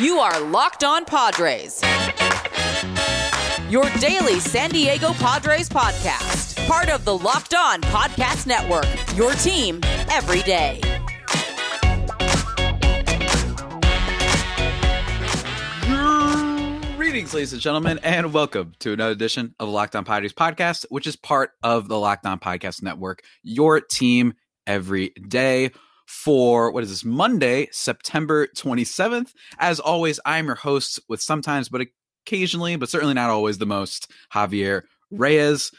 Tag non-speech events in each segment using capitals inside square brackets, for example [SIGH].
You are Locked On Padres. Your daily San Diego Padres podcast. Part of the Locked On Podcast Network. Your team every day. Greetings, ladies and gentlemen, and welcome to another edition of Locked On Padres podcast, which is part of the Locked On Podcast Network. Your team every day for what is this Monday, September 27th. As always, I'm your host with sometimes, but occasionally, but certainly not always the most, Javier Reyes.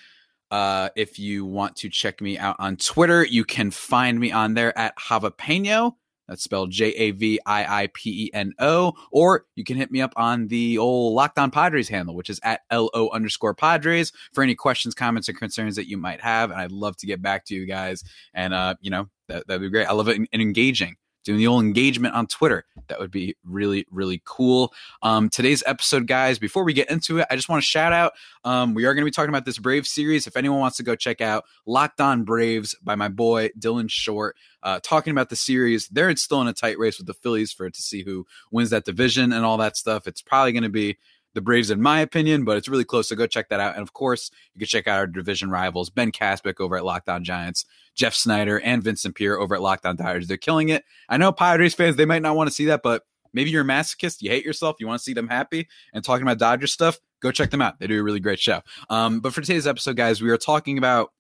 Uh, if you want to check me out on Twitter, you can find me on there at Javapeno. That's spelled J A V I I P E N O. Or you can hit me up on the old Locked On Padres handle, which is at L O underscore Padres for any questions, comments, or concerns that you might have. And I'd love to get back to you guys. And, uh, you know, that, that'd be great. I love it and engaging doing the old engagement on Twitter. That would be really, really cool. Um, today's episode, guys, before we get into it, I just want to shout out. Um, we are going to be talking about this Brave series. If anyone wants to go check out Locked On Braves by my boy Dylan Short, uh, talking about the series, they're still in a tight race with the Phillies for to see who wins that division and all that stuff. It's probably going to be the Braves, in my opinion, but it's really close. So go check that out. And of course, you can check out our division rivals, Ben Caspick over at Locked On Giants, Jeff Snyder, and Vincent Pierre over at Locked On Dodgers. They're killing it. I know Padres fans, they might not want to see that, but maybe you're a masochist, you hate yourself, you want to see them happy and talking about Dodger stuff, go check them out. They do a really great show. Um, but for today's episode, guys, we are talking about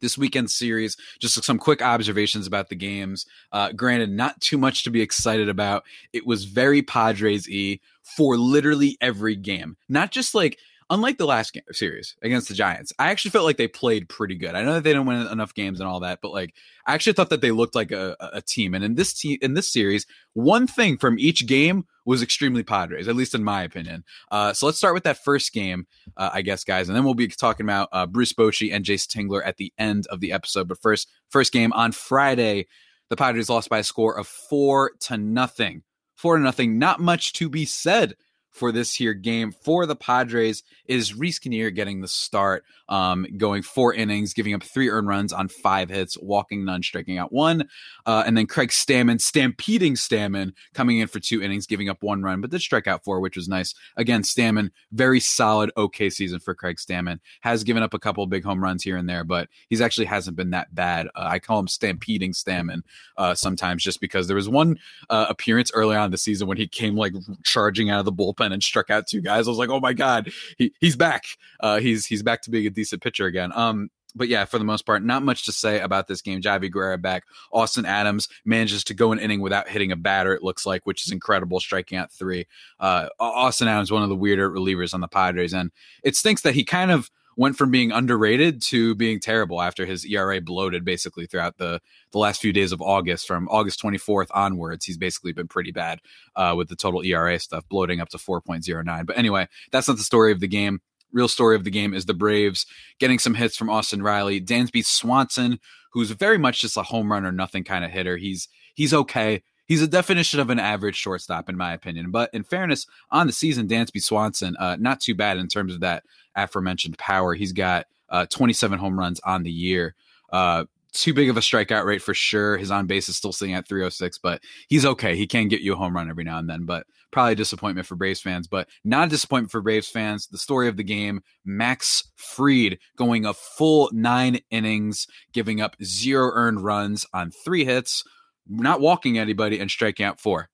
this weekend series. Just some quick observations about the games. Uh, granted, not too much to be excited about. It was very Padres y for literally every game. Not just like unlike the last game, series against the Giants, I actually felt like they played pretty good. I know that they didn't win enough games and all that, but like I actually thought that they looked like a, a team. And in this team, in this series, one thing from each game was extremely Padres, at least in my opinion. Uh, so let's start with that first game, uh, I guess, guys, and then we'll be talking about uh, Bruce Bochy and Jayce Tingler at the end of the episode. But first, first game on Friday, the Padres lost by a score of four to nothing. Four to nothing. Not much to be said for this here game for the Padres is Reiss Knehr getting the start, um, going four innings, giving up three earned runs on five hits, walking none, striking out one. Uh, and then Craig Stammen, stampeding Stammen, coming in for two innings, giving up one run, but did strike out four, which was nice. Again, Stammen, very solid, okay season for Craig Stammen. Has given up a couple big home runs here and there, but he's actually hasn't been that bad. Uh, I call him stampeding Stammen uh, sometimes just because there was one uh, appearance early on the season when he came like charging out of the bullpen bullpen and struck out two guys. I was like, oh my god, he he's back. Uh, he's he's back to being a decent pitcher again. Um, but yeah, for the most part, not much to say about this game. Javy Guerra back. Austin Adams manages to go an inning without hitting a batter, it looks like, which is incredible, striking out three. Uh, Austin Adams, one of the weirder relievers on the Padres. And it stinks that he kind of went from being underrated to being terrible after his ERA bloated basically throughout the the last few days of August. From August 24th onwards, he's basically been pretty bad uh, with the total ERA stuff, bloating up to 4.09. But anyway, that's not the story of the game. Real story of the game is the Braves getting some hits from Austin Riley, Dansby Swanson, who's very much just a home run or nothing kind of hitter. He's he's okay. He's a definition of an average shortstop, in my opinion. But in fairness, on the season, Dansby Swanson, uh, not too bad in terms of that aforementioned power. He's got uh, 27 home runs on the year. Uh, too big of a strikeout rate for sure. His on base is still sitting at 306, but he's okay. He can get you a home run every now and then, but probably a disappointment for Braves fans, but not a disappointment for Braves fans. The story of the game Max Fried going a full nine innings, giving up zero earned runs on three hits, not walking anybody, and striking out four.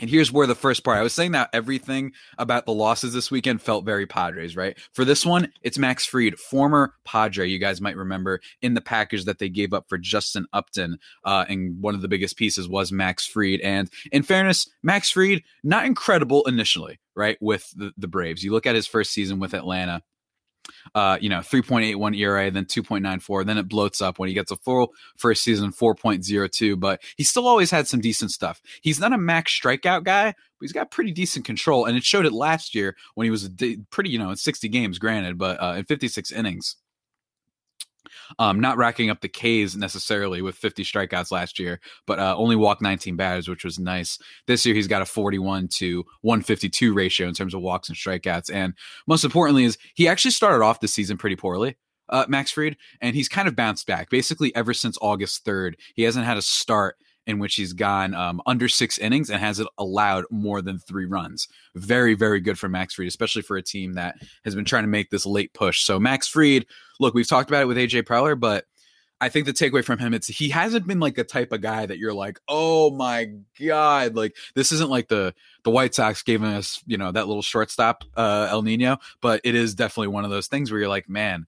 And here's where the first part I was saying that everything about the losses this weekend felt very Padres, right? For this one, it's Max Fried, former Padre. You guys might remember in the package that they gave up for Justin Upton. Uh, and one of the biggest pieces was Max Fried. And in fairness, Max Fried, not incredible initially, right? With the, the Braves. You look at his first season with Atlanta uh, you know, 3.81 ERA, then 2.94. Then it bloats up when he gets a full first season, 4.02. But he still always had some decent stuff. He's not a max strikeout guy, but he's got pretty decent control. And it showed it last year when he was pretty, you know, in 60 games, granted, but uh, in 56 innings. Um, not racking up the Ks necessarily with 50 strikeouts last year, but uh, only walked 19 batters, which was nice. This year, he's got a 41 to 152 ratio in terms of walks and strikeouts. And most importantly, is he actually started off the season pretty poorly. Uh, Max Fried, and he's kind of bounced back. Basically, ever since August 3rd, he hasn't had a start in which he's gone um, under six innings and hasn't allowed more than three runs. Very, very good for Max Fried, especially for a team that has been trying to make this late push. So Max Fried, look, we've talked about it with AJ Preller, but I think the takeaway from him it's he hasn't been like a type of guy that you're like, oh my god, like this isn't like the the White Sox giving us you know that little shortstop uh, El Nino, but it is definitely one of those things where you're like, man,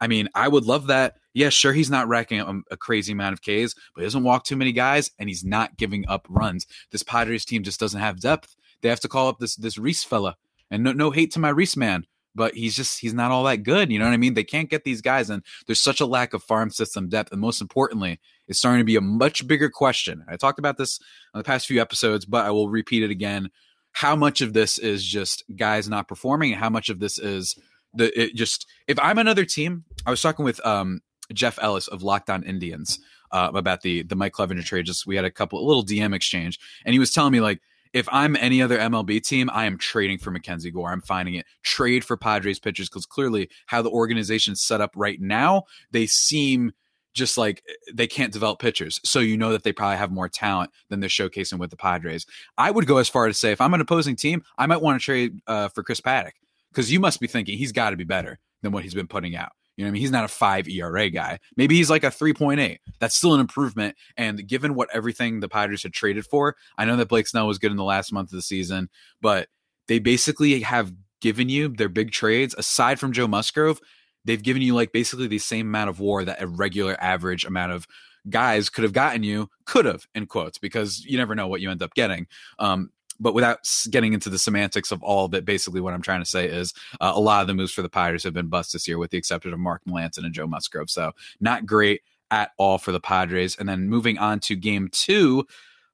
I mean, I would love that. Yeah, sure, he's not racking up a crazy amount of Ks, but he doesn't walk too many guys, and he's not giving up runs. This Padres team just doesn't have depth. They have to call up this this Reiss fella, and no no hate to my Reiss man, but he's just he's not all that good. You know what I mean? They can't get these guys, and there's such a lack of farm system depth. And most importantly, it's starting to be a much bigger question. I talked about this on the past few episodes, but I will repeat it again. How much of this is just guys not performing, and how much of this is the it just if I'm another team, I was talking with um, Jeff Ellis of Locked On Indians uh, about the the Mike Clevinger trade. Just we had a couple a little DM exchange, and he was telling me like if I'm any other MLB team, I am trading for Mackenzie Gore. I'm finding it. Trade for Padres pitchers because clearly how the organization's set up right now, they seem just like they can't develop pitchers. So you know that they probably have more talent than they're showcasing with the Padres. I would go as far to say if I'm an opposing team, I might want to trade uh, for Chris Paddack because you must be thinking he's got to be better than what he's been putting out. You know, I mean, he's not a five ERA guy. Maybe he's like a 3.8. That's still an improvement. And given what everything the Padres had traded for, I know that Blake Snell was good in the last month of the season, but they basically have given you their big trades aside from Joe Musgrove. They've given you like basically the same amount of war that a regular average amount of guys could have gotten you, could have in quotes, because you never know what you end up getting. Um, but without getting into the semantics of all of it, basically what I'm trying to say is uh, a lot of the moves for the Padres have been bust this year, with the exception of Mark Melancon and Joe Musgrove. So not great at all for the Padres. And then moving on to game two.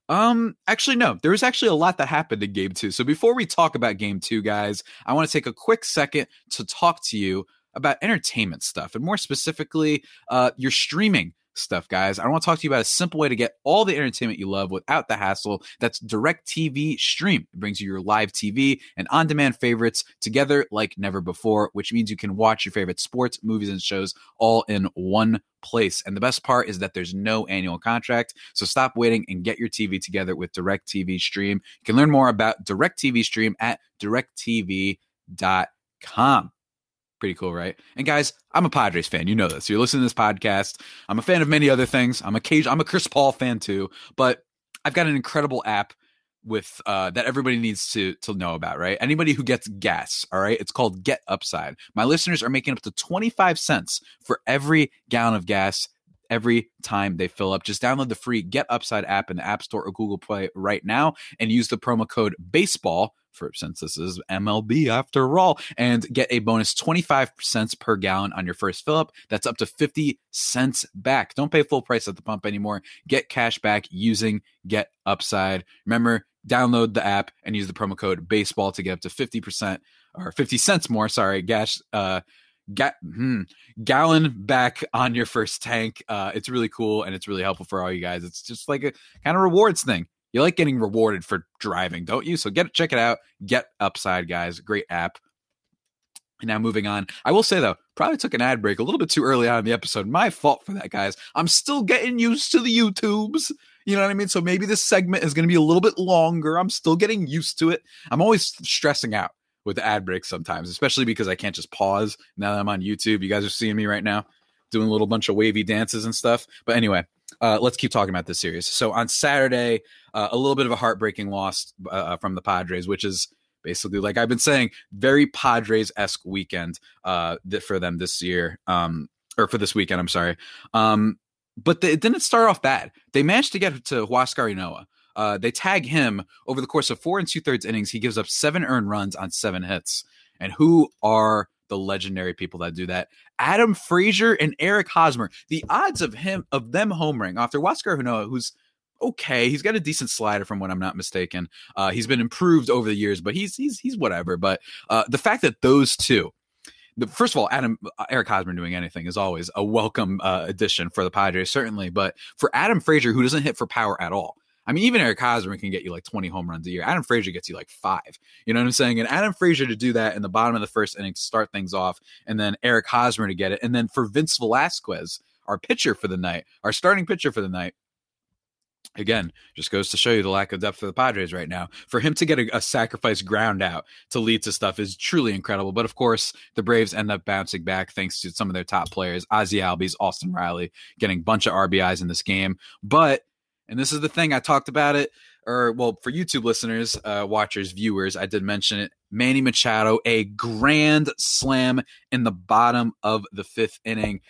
Um, actually, no, there was actually a lot that happened in game two. So before we talk about game two, guys, I want to take a quick second to talk to you about entertainment stuff and more specifically, uh, your streaming stuff, guys. I want to talk to you about a simple way to get all the entertainment you love without the hassle. That's Direct TV Stream. It brings you your live TV and on demand favorites together like never before, which means you can watch your favorite sports, movies, and shows all in one place. And the best part is that there's no annual contract. So stop waiting and get your TV together with Direct TV Stream. You can learn more about Direct TV Stream at directv.com. Pretty cool, right? And guys, I'm a Padres fan. You know this. You're listening to this podcast. I'm a fan of many other things. I'm a cage. I'm a Chris Paul fan too. But I've got an incredible app with uh, that everybody needs to to know about, right? Anybody who gets gas, all right? It's called Get Upside. My listeners are making up to 25 cents for every gallon of gas every time they fill up. Just download the free Get Upside app in the App Store or Google Play right now and use the promo code BASEBALL for since this is MLB after all, and get a bonus 25 cents per gallon on your first fill up. That's up to 50 cents back. Don't pay full price at the pump anymore. Get cash back using Get Upside. Remember, download the app and use the promo code baseball to get up to 50% or 50 cents more. Sorry, gas, uh, ga- hmm, gallon back on your first tank. Uh, it's really cool and it's really helpful for all you guys. It's just like a kind of rewards thing. You like getting rewarded for driving, don't you? So get check it out. Get Upside, guys. Great app. And now moving on. I will say though, probably took an ad break a little bit too early on in the episode. My fault for that, guys. I'm still getting used to the YouTubes. You know what I mean? So maybe this segment is going to be a little bit longer. I'm still getting used to it. I'm always stressing out with the ad breaks sometimes, especially because I can't just pause now that I'm on YouTube. You guys are seeing me right now doing a little bunch of wavy dances and stuff. But anyway, uh, let's keep talking about this series. So on Saturday, uh, a little bit of a heartbreaking loss uh, from the Padres, which is basically like I've been saying, very Padres esque weekend uh, for them this year, um, or for this weekend. I'm sorry, um, but it didn't start off bad. They managed to get to Huascar Ynoa. Uh, they tag him over the course of four and two thirds innings. He gives up seven earned runs on seven hits. And who are the legendary people that do that. Adam Frazier and Eric Hosmer. The odds of him of them homering after Huascar Ynoa, who's okay. He's got a decent slider, from what I'm not mistaken. Uh, he's been improved over the years, but he's he's he's whatever. But uh, the fact that those two, first of all, Adam uh, Eric Hosmer doing anything is always a welcome uh, addition for the Padres, certainly. But for Adam Frazier, who doesn't hit for power at all, I mean, even Eric Hosmer can get you like 20 home runs a year. Adam Frazier gets you like five. You know what I'm saying? And Adam Frazier to do that in the bottom of the first inning to start things off, and then Eric Hosmer to get it. And then for Vince Velasquez, our pitcher for the night, our starting pitcher for the night, again, just goes to show you the lack of depth for the Padres right now. For him to get a, a, sacrifice ground out to lead to stuff is truly incredible. But of course, the Braves end up bouncing back thanks to some of their top players, Ozzie Albies, Austin Riley, getting a bunch of RBIs in this game. But, and this is the thing, I talked about it, or well, for YouTube listeners, uh, watchers, viewers, I did mention it. Manny Machado, a grand slam in the bottom of the fifth inning.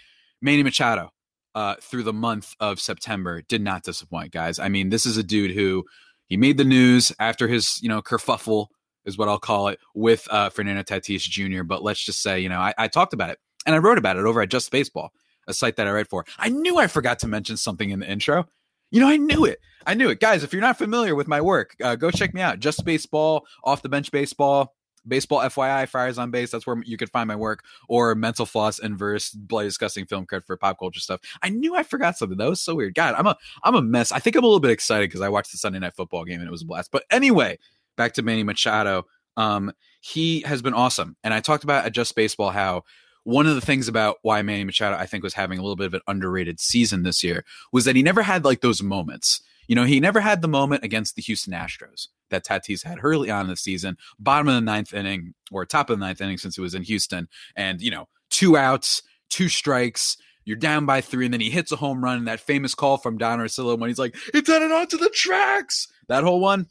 Manny Machado, uh, through the month of September did not disappoint, guys. I mean, this is a dude who he made the news after his, you know, kerfuffle is what I'll call it with uh, Fernando Tatis Jr. But let's just say, you know, I, I talked about it and I wrote about it over at Just Baseball, a site that I write for. I knew I forgot to mention something in the intro. You know, I knew it. I knew it. Guys, if you're not familiar with my work, uh, go check me out. Just Baseball, Off the Bench Baseball, Baseball FYI, Friars on Base. That's where you could find my work, or Mental Floss and Verse, Bloody Disgusting Film Credit for pop culture stuff. I knew I forgot something. That was so weird. God, I'm a I'm a mess. I think I'm a little bit excited because I watched the Sunday night football game and it was a blast. But anyway, back to Manny Machado. Um, he has been awesome, and I talked about at Just Baseball how one of the things about why Manny Machado I think was having a little bit of an underrated season this year was that he never had like those moments. You know, he never had the moment against the Houston Astros that Tatis had early on in the season, bottom of the ninth inning or top of the ninth inning since it was in Houston. And, you know, two outs, two strikes, you're down by three, and then he hits a home run. And that famous call from Don Orsillo when he's like, it's headed onto the tracks. That whole one,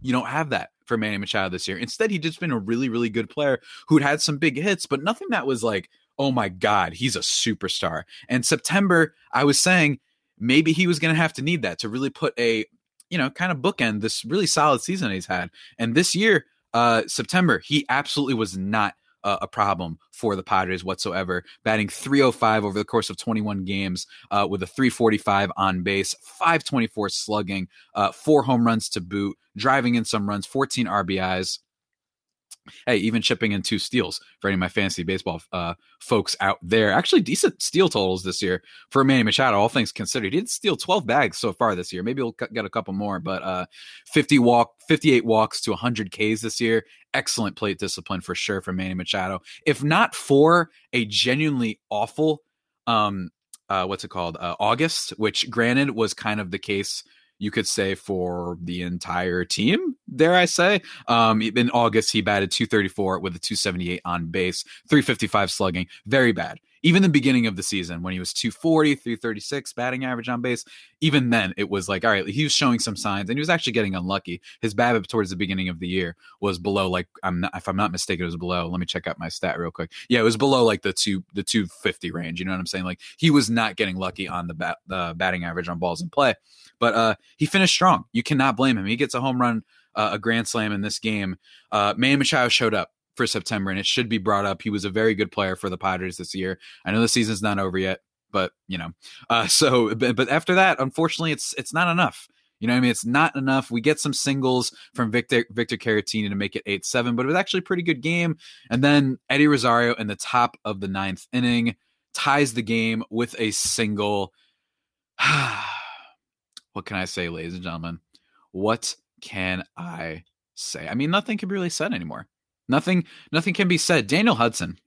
you don't have that for Manny Machado this year. Instead, he just been a really, really good player who'd had some big hits, but nothing that was like, oh my God, he's a superstar. And September, I was saying maybe he was going to have to need that to really put a you know, kind of bookend this really solid season he's had. And this year, uh, September, he absolutely was not uh, a problem for the Padres whatsoever, batting 305 over the course of 21 games uh, with a 345 on base, 524 slugging, uh, four home runs to boot, driving in some runs, 14 RBIs hey, even chipping in two steals for any of my fantasy baseball uh, folks out there. Actually, decent steal totals this year for Manny Machado, all things considered. He did steal 12 bags so far this year. Maybe we'll get a couple more, but uh, 50 walk, 58 walks to 100 Ks this year. Excellent plate discipline for sure from Manny Machado. If not for a genuinely awful, um, uh, what's it called, uh, August, which granted was kind of the case you could say for the entire team, dare I say. Um, in August, he batted 234 with a 278 on base, 355 slugging. Very bad even the beginning of the season when he was 240, 336 batting average on base, even then it was like, all right, he was showing some signs and he was actually getting unlucky. His BABIP towards the beginning of the year was below, like, I'm not, if I'm not mistaken, it was below. Let me check out my stat real quick. Yeah, it was below like the two, the 250 range. You know what I'm saying? Like he was not getting lucky on the bat, the batting average on balls in play, but uh, he finished strong. You cannot blame him. He gets a home run, uh, a grand slam in this game. Uh, Manny Machado showed up for September, and it should be brought up. He was a very good player for the Padres this year. I know the season's not over yet, but you know, uh, [LAUGHS] so but, but after that, unfortunately, it's it's not enough. You know what I mean? It's not enough. We get some singles from Victor Victor Caratini to make it 8-7, but it was actually a pretty good game. And then Eddie Rosario in the top of the ninth inning ties the game with a single. [SIGHS] what can I say, ladies and gentlemen? What can I say? I mean, nothing can be really said anymore. Nothing, nothing can be said. Daniel Hudson,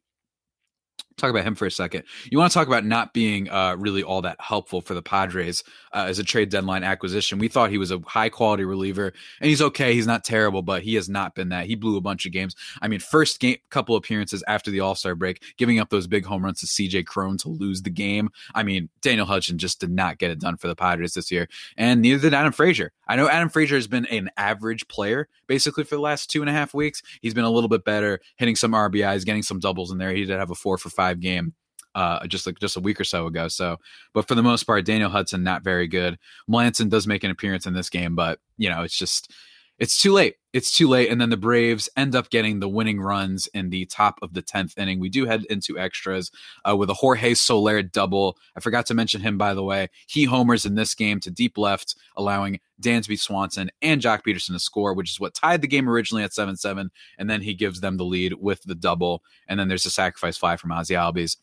talk about him for a second. You want to talk about not being uh, really all that helpful for the Padres uh, as a trade deadline acquisition. We thought he was a high quality reliever, and he's okay. He's not terrible, but he has not been that. He blew a bunch of games. I mean, first game, couple appearances after the All Star break, giving up those big home runs to C.J. Cron to lose the game. I mean, Daniel Hudson just did not get it done for the Padres this year, and neither did Adam Frazier. I know Adam Frazier has been an average player basically for the last two and a half weeks. He's been a little bit better, hitting some RBIs, getting some doubles in there. He did have a four for five five game uh, just like just a week or so ago. So, but for the most part, Daniel Hudson not very good. Melancon does make an appearance in this game, but you know it's just it's too late. It's too late. And then the Braves end up getting the winning runs in the top of the 10th inning. We do head into extras uh, with a Jorge Soler double. I forgot to mention him, by the way. He homers in this game to deep left, allowing Dansby Swanson and Joc Pederson to score, which is what tied the game originally at 7 7. And then he gives them the lead with the double. And then there's a sacrifice fly from Ozzie Albies.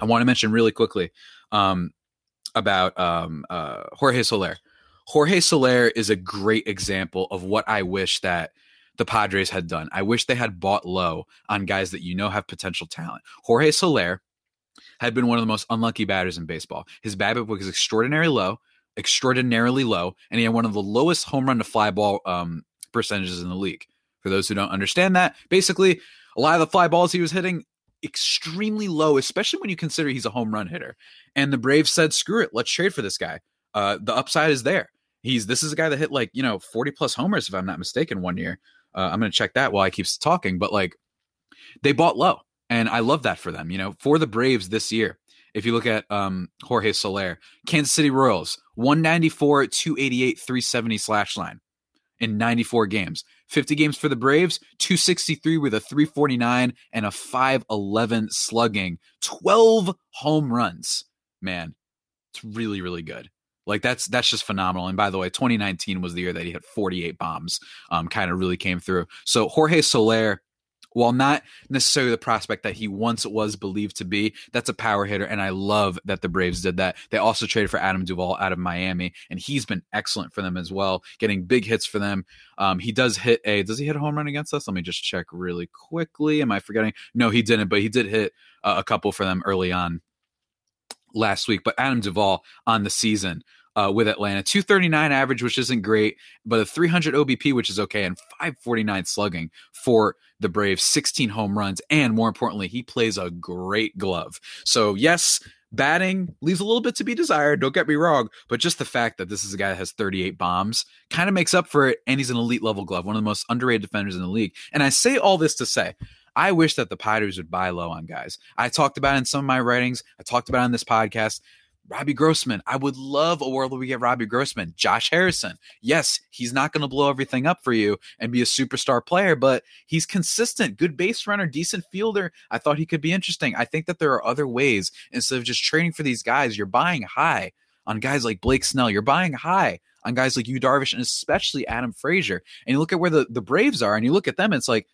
I want to mention really quickly um, about um, uh, Jorge Soler. Jorge Soler is a great example of what I wish that the Padres had done. I wish they had bought low on guys that you know have potential talent. Jorge Soler had been one of the most unlucky batters in baseball. His BABIP was extraordinarily low. extraordinarily low, and he had one of the lowest home run to fly ball um, percentages in the league. For those who don't understand that, basically, a lot of the fly balls he was hitting extremely low, especially when you consider he's a home run hitter. And the Braves said, "Screw it, let's trade for this guy. Uh, the upside is there. He's this is a guy that hit like you know forty plus homers, if I'm not mistaken, one year. Uh, I'm to check that while I keep talking, but like they bought low, and I love that for them. You know, for the Braves this year, if you look at um, Jorge Soler, Kansas City Royals, 194, 288, 370 slash line in 94 games. 50 games for the Braves, 263 with a 349 and a 511 slugging. 12 home runs. Man, it's really, really good. Like that's that's just phenomenal. And by the way, 2019 was the year that he hit 48 bombs. Um, kind of really came through. So Jorge Soler, while not necessarily the prospect that he once was believed to be, that's a power hitter, and I love that the Braves did that. They also traded for Adam Duvall out of Miami, and he's been excellent for them as well, getting big hits for them. Um, he does hit a does he hit a home run against us? Let me just check really quickly. Am I forgetting? No, he didn't, but he did hit uh, a couple for them early on last week. But Adam Duvall on the season uh, with Atlanta. 239 average, which isn't great, but a 300 OBP, which is okay, and 549 slugging for the Braves, 16 home runs, and more importantly, he plays a great glove. So, yes, batting leaves a little bit to be desired, don't get me wrong, but just the fact that this is a guy that has 38 bombs kind of makes up for it, and he's an elite level glove, one of the most underrated defenders in the league. And I say all this to say, I wish that the Padres would buy low on guys. I talked about in some of my writings, I talked about on this podcast. Robbie Grossman. I would love a world where we get Robbie Grossman. Josh Harrison. Yes, he's not going to blow everything up for you and be a superstar player, but he's consistent, good base runner, decent fielder. I thought he could be interesting. I think that there are other ways instead of just trading for these guys. You're buying high on guys like Blake Snell. You're buying high on guys like Yu Darvish and especially Adam Frazier. And you look at where the, the Braves are and you look at them, it's like,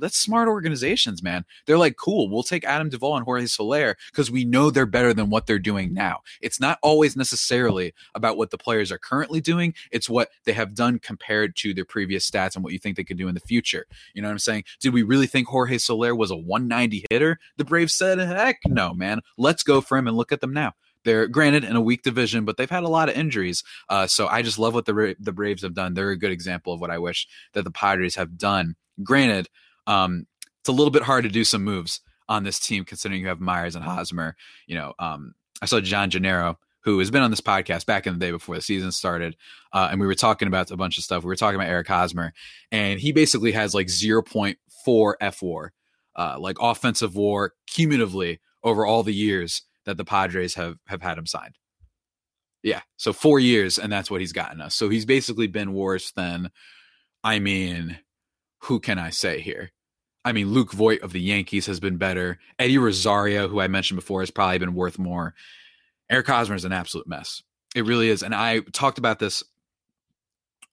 that's smart organizations, man. They're like, cool, we'll take Adam Duvall and Jorge Soler because we know they're better than what they're doing now. It's not always necessarily about what the players are currently doing, it's what they have done compared to their previous stats and what you think they could do in the future. You know what I'm saying? Did we really think Jorge Soler was a 190 hitter? The Braves said, heck no, man. Let's go for him and look at them now. They're granted in a weak division, but they've had a lot of injuries. Uh, so I just love what the the Braves have done. They're a good example of what I wish that the Padres have done. Granted, um, it's a little bit hard to do some moves on this team considering you have Myers and Hosmer. You know, um, I saw John Gennaro, who has been on this podcast back in the day before the season started, uh, and we were talking about a bunch of stuff. We were talking about Eric Hosmer, and he basically has like 0.4 fWAR, uh, like offensive WAR cumulatively over all the years that the Padres have have had him signed. Yeah, so four years, and that's what he's gotten us. So he's basically been worse than, I mean, who can I say here? I mean, Luke Voit of the Yankees has been better. Eddie Rosario, who I mentioned before, has probably been worth more. Eric Hosmer is an absolute mess. It really is. And I talked about this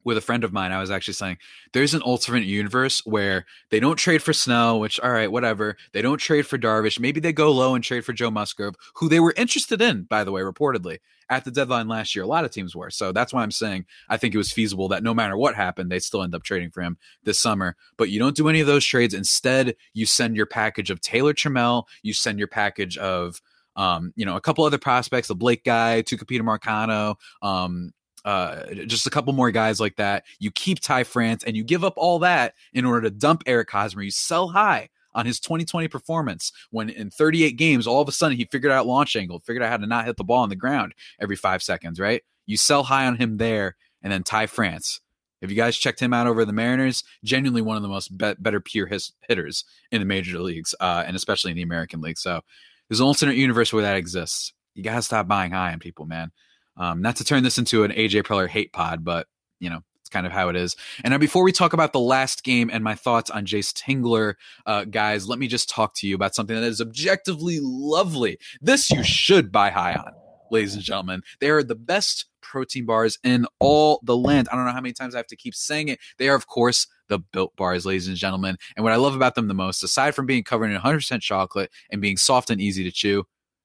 with a friend of mine. I was actually saying there's an alternate universe where they don't trade for Snow, which, all right, whatever. They don't trade for Darvish. Maybe they go low and trade for Joe Musgrove, who they were interested in, by the way, reportedly at the deadline last year. A lot of teams were. So that's why I'm saying I think it was feasible that no matter what happened, they'd still end up trading for him this summer. But you don't do any of those trades. Instead, you send your package of Taylor Trammell, you send your package of um, you know, a couple other prospects, the Blake guy, Tucupita Marcano, um, uh, just a couple more guys like that. You keep Ty France and you give up all that in order to dump Eric Hosmer. You sell high on his 2020 performance when in 38 games, all of a sudden he figured out launch angle, figured out how to not hit the ball on the ground every five seconds, right? You sell high on him there, and then Ty France. If you guys checked him out over the Mariners, genuinely one of the most be- better pure his- hitters in the major leagues, uh, and especially in the American League. So there's an alternate universe where that exists. You gotta stop buying high on people, man. Um, not to turn this into an AJ Preller hate pod, but you know it's kind of how it is. And now, before we talk about the last game and my thoughts on Jayce Tingler, uh, guys, let me just talk to you about something that is objectively lovely. This you should buy high on, ladies and gentlemen. They are the best protein bars in all the land. I don't know how many times I have to keep saying it. They are, of course, the built bars, ladies and gentlemen. And what I love about them the most, aside from being covered in 100% chocolate and being soft and easy to chew,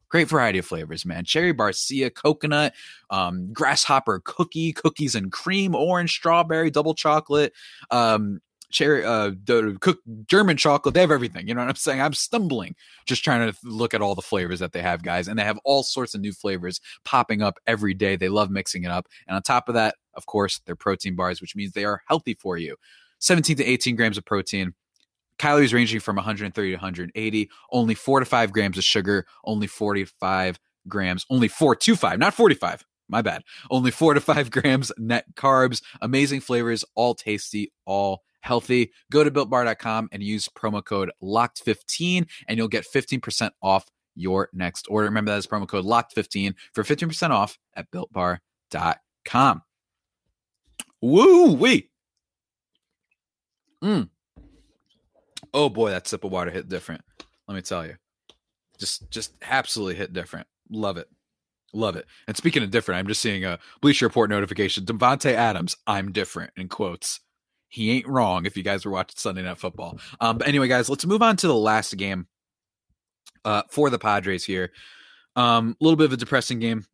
Great variety of flavors, man. Cherry barcia, coconut, um, grasshopper cookie, cookies and cream, orange, strawberry, double chocolate, um, cherry, uh, cooked German chocolate. They have everything. You know what I'm saying? I'm stumbling just trying to look at all the flavors that they have, guys. And they have all sorts of new flavors popping up every day. They love mixing it up. And on top of that, of course, they're protein bars, which means they are healthy for you. 17 to 18 grams of protein, calories ranging from 130 to 180, only four to five grams of sugar, only 45 grams, only four to five, not 45. My bad. Only four to five [LAUGHS] grams net carbs, amazing flavors, all tasty, all healthy. Go to builtbar.com and use promo code LOCKED15 and you'll get 15% off your next order. Remember that is promo code LOCKED15 for 15% off at builtbar.com. Woo wee. Mm. Oh boy, that sip of water hit different. Let me tell you. Just just absolutely hit different. Love it. Love it. And speaking of different, I'm just seeing a Bleacher Report notification. Davante Adams, I'm different in quotes. He ain't wrong if you guys were watching Sunday Night Football. Um, but anyway, guys, let's move on to the last game uh, for the Padres here. Um, a little bit of a depressing game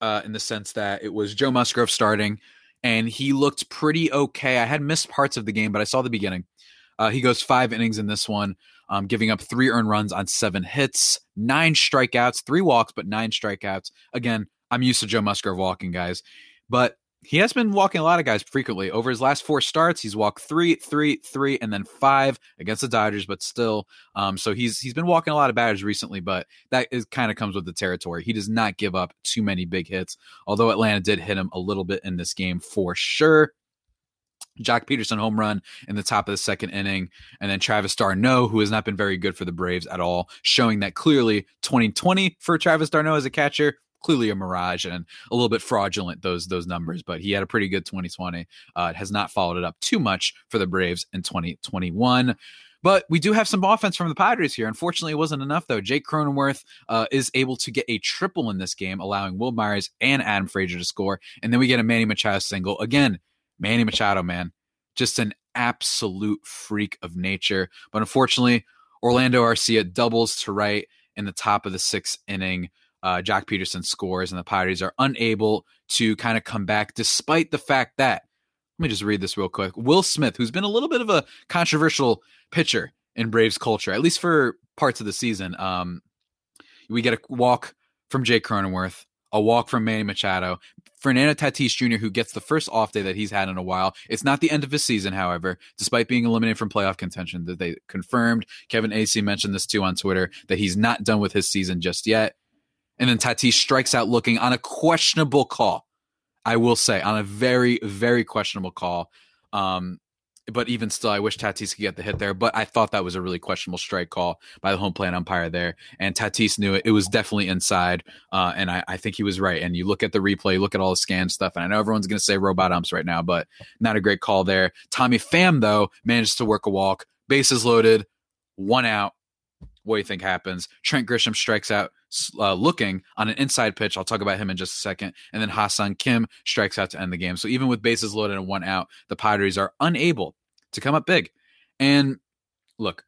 uh, in the sense that it was Joe Musgrove starting, and he looked pretty okay. I had missed parts of the game, but I saw the beginning. Uh, he goes five innings in this one, um, giving up three earned runs on seven hits, nine strikeouts, three walks, but nine strikeouts. Again, I'm used to Joe Musgrove walking, guys, but he has been walking a lot of guys frequently. Over his last four starts, he's walked three, three, three, and then five against the Dodgers, but still. Um, so he's he's been walking a lot of batters recently, but that is kind of comes with the territory. He does not give up too many big hits, although Atlanta did hit him a little bit in this game for sure. Joc Pederson home run in the top of the second inning, and then Travis d'Arnaud, who has not been very good for the Braves at all, showing that clearly 2020 for Travis d'Arnaud as a catcher clearly a mirage and a little bit fraudulent those those numbers but he had a pretty good 2020 uh, has not followed it up too much for the braves in 2021 but we do have some offense from the Padres here. Unfortunately, it wasn't enough, though. Jake Cronenworth uh, is able to get a triple in this game, allowing Wil Myers and Adam Frazier to score. And then we get a Manny Machado single. Again, Manny Machado, man, just an absolute freak of nature. But unfortunately, Orlando Arcia doubles to right in the top of the sixth inning. Uh, Joc Pederson scores, and the Padres are unable to kind of come back, despite the fact that, let me just read this real quick. Will Smith, who's been a little bit of a controversial pitcher in Braves culture, at least for parts of the season, um, we get a walk from Jake Cronenworth a walk from Manny Machado. Fernando Tatis Jr., who gets the first off day that he's had in a while. It's not the end of his season, however, despite being eliminated from playoff contention. That they confirmed. Kevin Acee mentioned this too on Twitter that he's not done with his season just yet. And then Tatis strikes out looking on a questionable call. I will say on a very, very questionable call. Um, but even still, I wish Tatis could get the hit there. But I thought that was a really questionable strike call by the home plate umpire there. And Tatis knew it. It was definitely inside. Uh, and I, I, think he was right. And you look at the replay, look at all the scan stuff. And I know everyone's going to say robot umps right now, but not a great call there. Tommy Pham, though, managed to work a walk, bases loaded, one out. What do you think happens? Trent Grisham strikes out uh, looking on an inside pitch. I'll talk about him in just a second. And then Ha-Seong Kim strikes out to end the game. So even with bases loaded and one out, the Padres are unable to come up big. And look,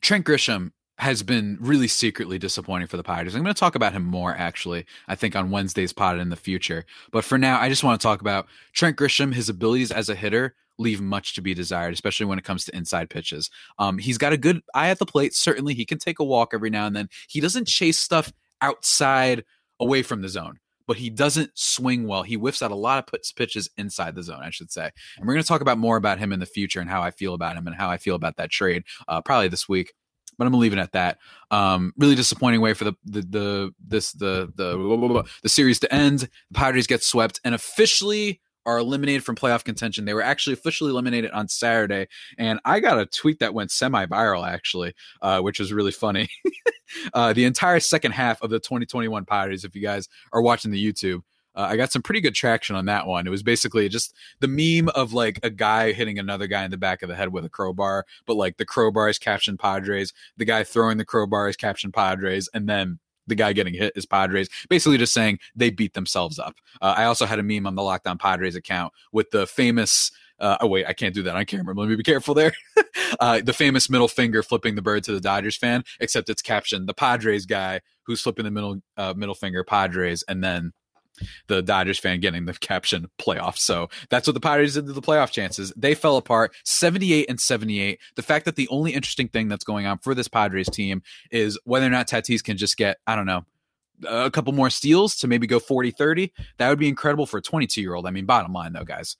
Trent Grisham has been really secretly disappointing for the Padres. I'm going to talk about him more actually, I think on Wednesday's pod in the future. But for now, I just want to talk about Trent Grisham, his abilities as a hitter leave much to be desired, especially when it comes to inside pitches. Um, he's got a good eye at the plate. Certainly, he can take a walk every now and then. He doesn't chase stuff outside away from the zone but he doesn't swing well. He whiffs out a lot of pitches inside the zone, I should say. And we're going to talk about more about him in the future and how I feel about him and how I feel about that trade uh, probably this week. But I'm leave it at that. Um, really disappointing way for the the the this the the the series to end. The Padres get swept and officially are eliminated from playoff contention. They were actually officially eliminated on Saturday, and I got a tweet that went semi-viral actually, uh, which was really funny. [LAUGHS] uh, the entire second half of the 2021 Padres, if you guys are watching the YouTube, uh, I got some pretty good traction on that one. It was basically just the meme of like a guy hitting another guy in the back of the head with a crowbar, but like the crowbar is captioned Padres, the guy throwing the crowbar is captioned Padres, and then the guy getting hit is Padres, basically just saying they beat themselves up. Uh, I also had a meme on the Locked On Padres account with the famous. Uh, oh wait, I can't do that on camera. Let me be careful there. [LAUGHS] uh, the famous middle finger flipping the bird to the Dodgers fan, except it's captioned the Padres guy who's flipping the middle uh, middle finger Padres, and then the Dodgers fan getting the caption playoffs. So that's what the Padres did to the playoff chances. They fell apart 78 and 78. The fact that the only interesting thing that's going on for this Padres team is whether or not Tatis can just get, I don't know, a couple more steals to maybe go 40 30. That would be incredible for a 22 year old. I mean, bottom line though, guys,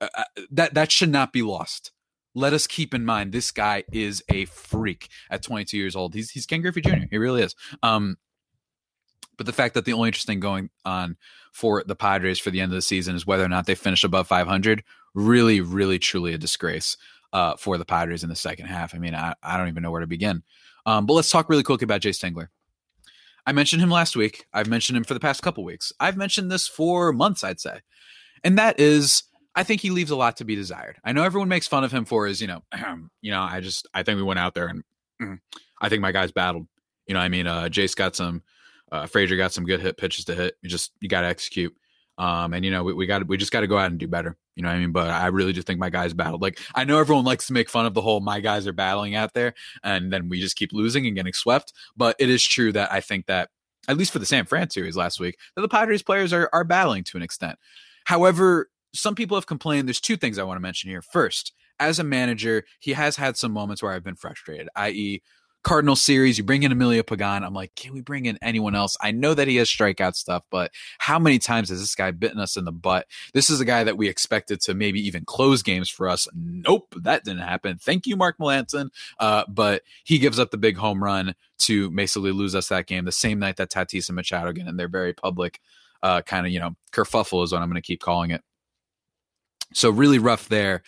uh, uh, that, that should not be lost. Let us keep in mind this guy is a freak at 22 years old. He's he's Ken Griffey Jr. He really is. Um, but the fact that the only interesting going on for the Padres for the end of the season is whether or not they finish above 500, really, really, truly a disgrace uh, for the Padres in the second half. I mean, I, I don't even know where to begin. Um, but let's talk really quickly about Jayce Tingler. I mentioned him last week. I've mentioned him for the past couple weeks. I've mentioned this for months, I'd say. And that is, I think he leaves a lot to be desired. I know everyone makes fun of him for his, you know, [CLEARS THROAT] you know, I just, I think we went out there and [CLEARS THROAT] I think my guys battled. You know, I mean, uh, Jayce got some uh, Frazier got some good hit pitches to hit. You just you got to execute. Um, and you know we, we got we just got to go out and do better. You know what I mean? But I really do think my guys battled. Like I know everyone likes to make fun of the whole my guys are battling out there, and then we just keep losing and getting swept. But it is true that I think that at least for the San Fran series last week, that the Padres players are are battling to an extent. However, some people have complained. There's two things I want to mention here. First, as a manager, he has had some moments where I've been frustrated, i.e., Cardinal series, you bring in Emilio Pagan. I'm like, can we bring in anyone else? I know that he has strikeout stuff, but how many times has this guy bitten us in the butt? This is a guy that we expected to maybe even close games for us. Nope, that didn't happen. Thank you, Mark Melancon. Uh, but he gives up the big home run to basically lose us that game the same night that Tatis and Machado get in their very public uh, kind of, you know, kerfuffle is what I'm going to keep calling it. So really rough there.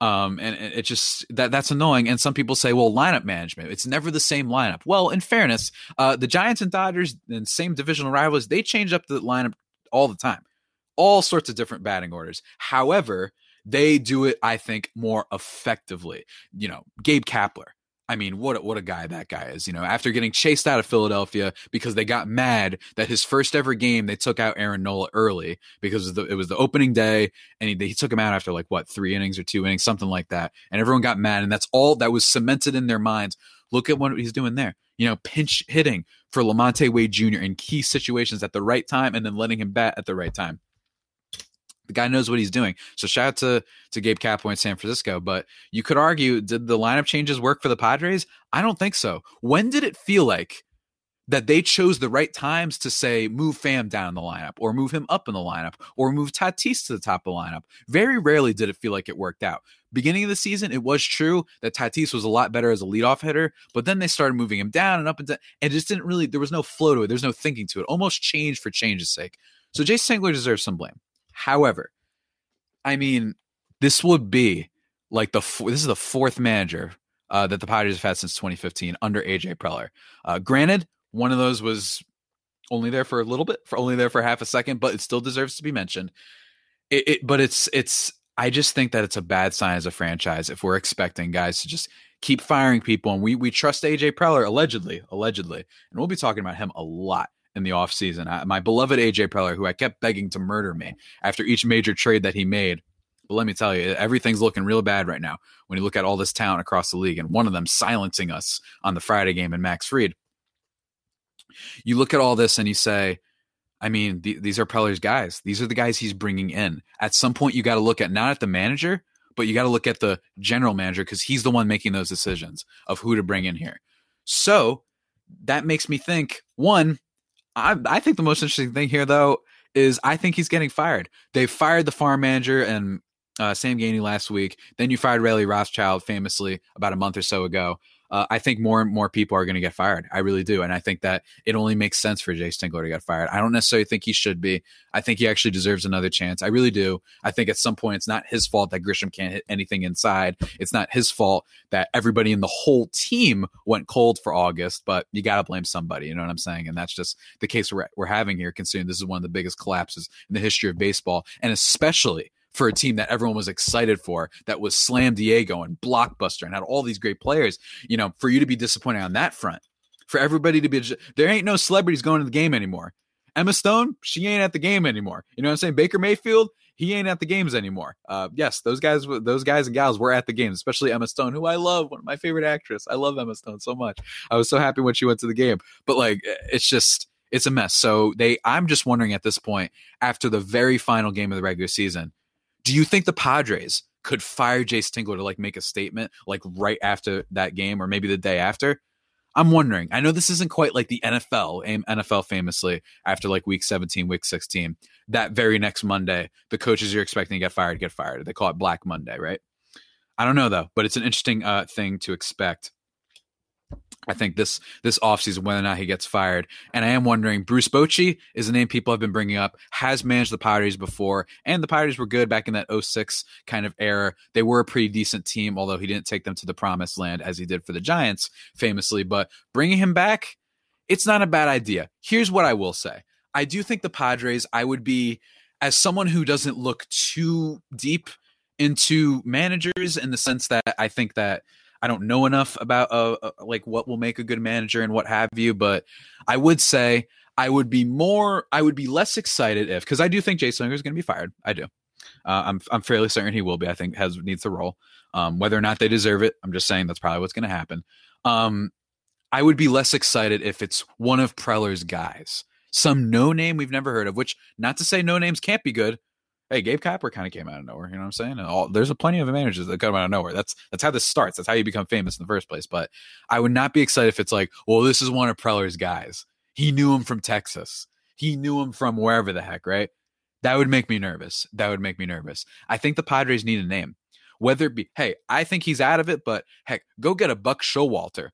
Um, and it just that that's annoying. And some people say, well, lineup management, it's never the same lineup. Well, in fairness, uh, the Giants and Dodgers and same divisional rivals, they change up the lineup all the time, all sorts of different batting orders. However, they do it, I think, more effectively. You know, Gabe Kapler, I mean, what a, what a guy that guy is. You know, after getting chased out of Philadelphia because they got mad that his first ever game they took out Aaron Nola early because the, it was the opening day and he, he took him out after like what three innings or two innings, something like that, and everyone got mad, and that's all that was cemented in their minds. Look at what he's doing there. You know, pinch hitting for Lamonte Wade Jr. in key situations at the right time, and then letting him bat at the right time the guy knows what he's doing. So shout out to to Gabe Kapler in San Francisco. But you could argue, did the lineup changes work for the Padres? I don't think so. When did it feel like that they chose the right times to say move Pham down in the lineup or move him up in the lineup or move Tatis to the top of the lineup? Very rarely did it feel like it worked out. Beginning of the season, it was true that Tatis was a lot better as a leadoff hitter, but then they started moving him down and up and down, and it just didn't really. There was no flow to it. There's no thinking to it. Almost change for change's sake. So Jayce Tingler deserves some blame. However, I mean, this would be like the this is the fourth manager uh, that the Padres have had since 2015 under AJ Preller. Uh, granted, one of those was only there for a little bit, for only there for half a second, but it still deserves to be mentioned. It, it, but it's it's. I just think that it's a bad sign as a franchise if we're expecting guys to just keep firing people, and we we trust AJ Preller allegedly, allegedly, and we'll be talking about him a lot in the offseason. My beloved AJ Preller, who I kept begging to murder me after each major trade that he made. But let me tell you, everything's looking real bad right now when you look at all this talent across the league, and one of them silencing us on the Friday game in Max Fried. You look at all this and you say, I mean, th- these are Preller's guys. These are the guys he's bringing in. At some point, you got to look at not at the manager, but you got to look at the general manager because he's the one making those decisions of who to bring in here. So that makes me think one, I, I think the most interesting thing here, though, is I think he's getting fired. They fired the farm manager and uh, Sam Geaney last week. Then you fired Larry Rothschild famously about a month or so ago uh, I think more and more people are going to get fired. I really do. And I think that it only makes sense for Jay Tingler to get fired. I don't necessarily think he should be. I think he actually deserves another chance. I really do. I think at some point it's not his fault that Grisham can't hit anything inside. It's not his fault that everybody in the whole team went cold for August, but you got to blame somebody. You know what I'm saying? And that's just the case we're, we're having here, considering this is one of the biggest collapses in the history of baseball. And especially for a team that everyone was excited for, that was Slam Diego and Blockbuster and had all these great players. You know, for you to be disappointed on that front, for everybody to be, there ain't no celebrities going to the game anymore. Emma Stone, she ain't at the game anymore. You know what I'm saying? Baker Mayfield, he ain't at the games anymore. Uh, yes, those guys, those guys and gals were at the games, especially Emma Stone, who I love, one of my favorite actress. I love Emma Stone so much. I was so happy when she went to the game. But like, it's just, It's a mess. So they, I'm just wondering at this point, after the very final game of the regular season, do you think the Padres could fire Jayce Tingler to like make a statement like right after that game or maybe the day after? I'm wondering. I know this isn't quite like the NFL, NFL famously after like week 17, week 16, that very next Monday, the coaches you're expecting to get fired get fired. They call it Black Monday, right? I don't know though, but it's an interesting uh, thing to expect. I think this this offseason whether or not he gets fired. And I am wondering, Bruce Bochy is a name people have been bringing up, has managed the Padres before, and the Padres were good back in that 06 kind of era. They were a pretty decent team, although he didn't take them to the promised land as he did for the Giants famously. But bringing him back, it's not a bad idea. Here's what I will say. I do think the Padres, I would be, as someone who doesn't look too deep into managers in the sense that I think that I don't know enough about uh, uh, like what will make a good manager and what have you, but I would say I would be more, I would be less excited if because I do think Jayce Tingler is going to be fired. I do. Uh, I'm I'm fairly certain he will be. I think has needs to roll. Um, whether or not they deserve it, I'm just saying that's probably what's going to happen. Um, I would be less excited if it's one of Preller's guys, some no name we've never heard of. Which not to say no names can't be good, hey, Gabe Kapler kind of came out of nowhere. You know what I'm saying? All, there's a plenty of managers that come out of nowhere. That's that's how this starts. That's how you become famous in the first place. But I would not be excited if it's like, well, this is one of Preller's guys. He knew him from Texas. He knew him from wherever the heck, right? That would make me nervous. That would make me nervous. I think the Padres need a name. Whether it be, hey, I think he's out of it, but heck, go get a Buck Showalter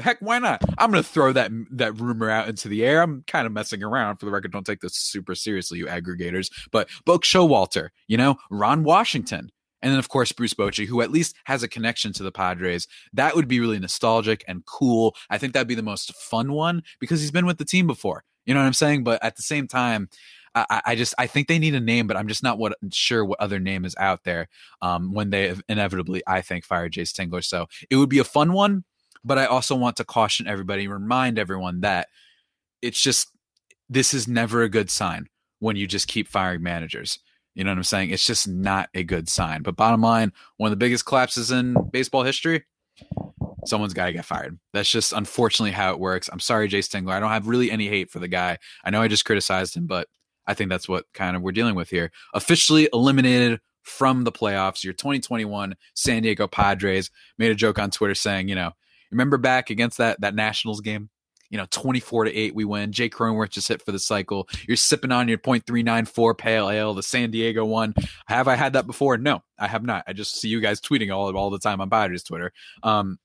heck, why not? I'm going to throw that that rumor out into the air. I'm kind of messing around. For the record, don't take this super seriously, you aggregators. But Buck Showalter, you know, Ron Washington, and then of course Bruce Bochy, who at least has a connection to the Padres. That would be really nostalgic and cool. I think that'd be the most fun one because he's been with the team before. You know what I'm saying? But at the same time, I, I, just I think they need a name, but I'm just not what sure what other name is out there um, when they inevitably I think fire Jayce Tingler. So it would be a fun one. But I also want to caution everybody, remind everyone that it's just this is never a good sign when you just keep firing managers. You know what I'm saying? It's just not a good sign. But bottom line, one of the biggest collapses in baseball history, someone's got to get fired. That's just unfortunately how it works. I'm sorry, Jayce Tingler. I don't have really any hate for the guy. I know I just criticized him, but I think that's what kind of we're dealing with here. Officially eliminated from the playoffs. Your 2021 San Diego Padres made a joke on Twitter saying, you know, Remember back against that that Nationals game? You know, 24 to 8, we win. Jake Cronenworth just hit for the cycle. You're sipping on your .394 pale ale, the San Diego one. Have I had that before? No, I have not. I just see you guys tweeting all all the time on Padres Twitter. Um,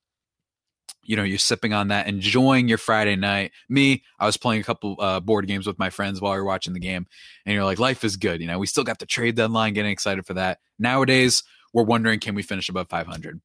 you know, you're sipping on that, enjoying your Friday night. Me, I was playing a couple uh, board games with my friends while we were watching the game, and you're like, life is good. You know, we still got the trade deadline, getting excited for that. Nowadays, we're wondering, can we finish above 500?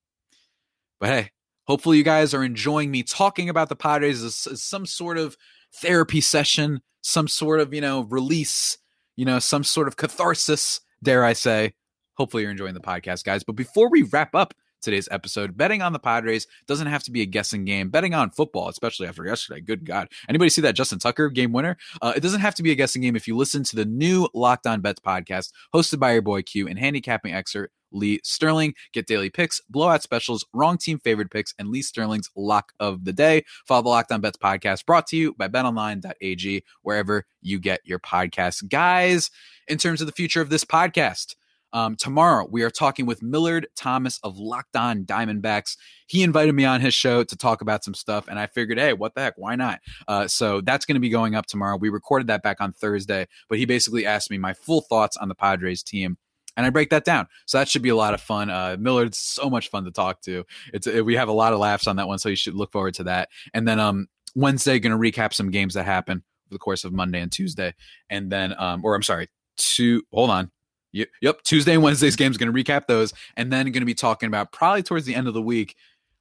But hey, Hopefully, you guys are enjoying me talking about the Padres as, as some sort of therapy session, some sort of, you know, release, you know, some sort of catharsis, dare I say. Hopefully, you're enjoying the podcast, guys. But before we wrap up today's episode. Betting on the Padres doesn't have to be a guessing game. Betting on football, especially after yesterday, good God. Anybody see that Justin Tucker game winner? Uh, it doesn't have to be a guessing game if you listen to the new Locked On Bets podcast hosted by your boy Q and handicapping expert Lee Sterling. Get daily picks, blowout specials, wrong team favored picks, and Lee Sterling's lock of the day. Follow the Locked On Bets podcast brought to you by betonline.ag, wherever you get your podcasts. Guys, in terms of the future of this podcast, um, tomorrow, we are talking with Millard Thomas of Locked On Diamondbacks. He invited me on his show to talk about some stuff, and I figured, hey, what the heck? Why not? Uh, so that's going to be going up tomorrow. We recorded that back on Thursday, but he basically asked me my full thoughts on the Padres team and I break that down. So that should be a lot of fun. Uh, Millard's so much fun to talk to. It's we have a lot of laughs on that one, so you should look forward to that. And then um, Wednesday, going to recap some games that happen over the course of Monday and Tuesday, and then um, or I'm sorry, two. Hold on, Yep, Tuesday and Wednesday's games going to recap those, and then going to be talking about probably towards the end of the week.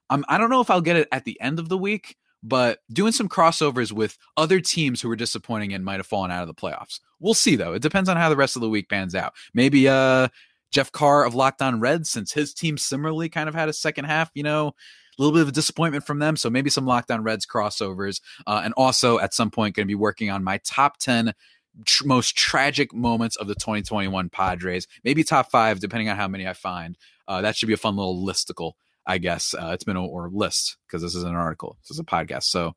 Um, I don't know if I'll get it at the end of the week, but doing some crossovers with other teams who were disappointing and might have fallen out of the playoffs. We'll see though. It depends on how the rest of the week pans out. Maybe uh Jeff Carr of Locked On Reds, since his team similarly kind of had a second half, you know, a little bit of a disappointment from them. So maybe some Locked On Reds crossovers, uh, and also at some point going to be working on my top ten tr- most tragic moments of the 2021 Padres. Maybe top five, depending on how many I find. Uh, that should be a fun little listicle, I guess. Uh, it's been a or list because this is an article. This is a podcast. So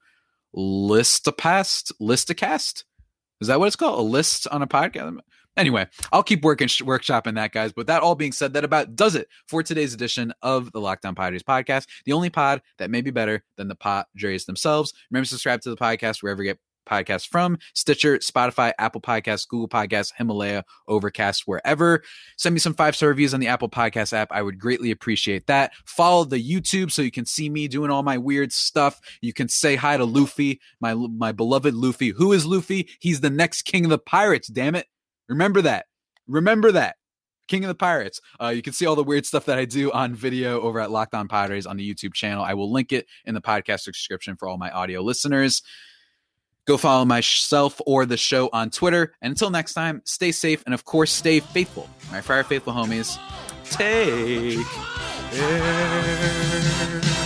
list a past, list a cast. Is that what it's called? A list on a podcast? Anyway, I'll keep working workshopping that, guys. But that all being said, that about does it for today's edition of the Locked On Padres podcast. The only pod that may be better than the Padres themselves. Remember to subscribe to the podcast wherever you get podcast from Stitcher, Spotify, Apple Podcasts, Google Podcasts, Himalaya, Overcast, wherever. Send me some five star reviews on the Apple Podcast app. I would greatly appreciate that. Follow the YouTube so you can see me doing all my weird stuff. You can say hi to Luffy, my my beloved Luffy. Who is Luffy? He's the next king of the pirates. Damn it! Remember that. Remember that. King of the Pirates. Uh, you can see all the weird stuff that I do on video over at Locked On Padres on the YouTube channel. I will link it in the podcast description for all my audio listeners. Go follow myself or the show on Twitter. And until next time, stay safe and, of course, stay faithful. My Friar Faithful homies, take care.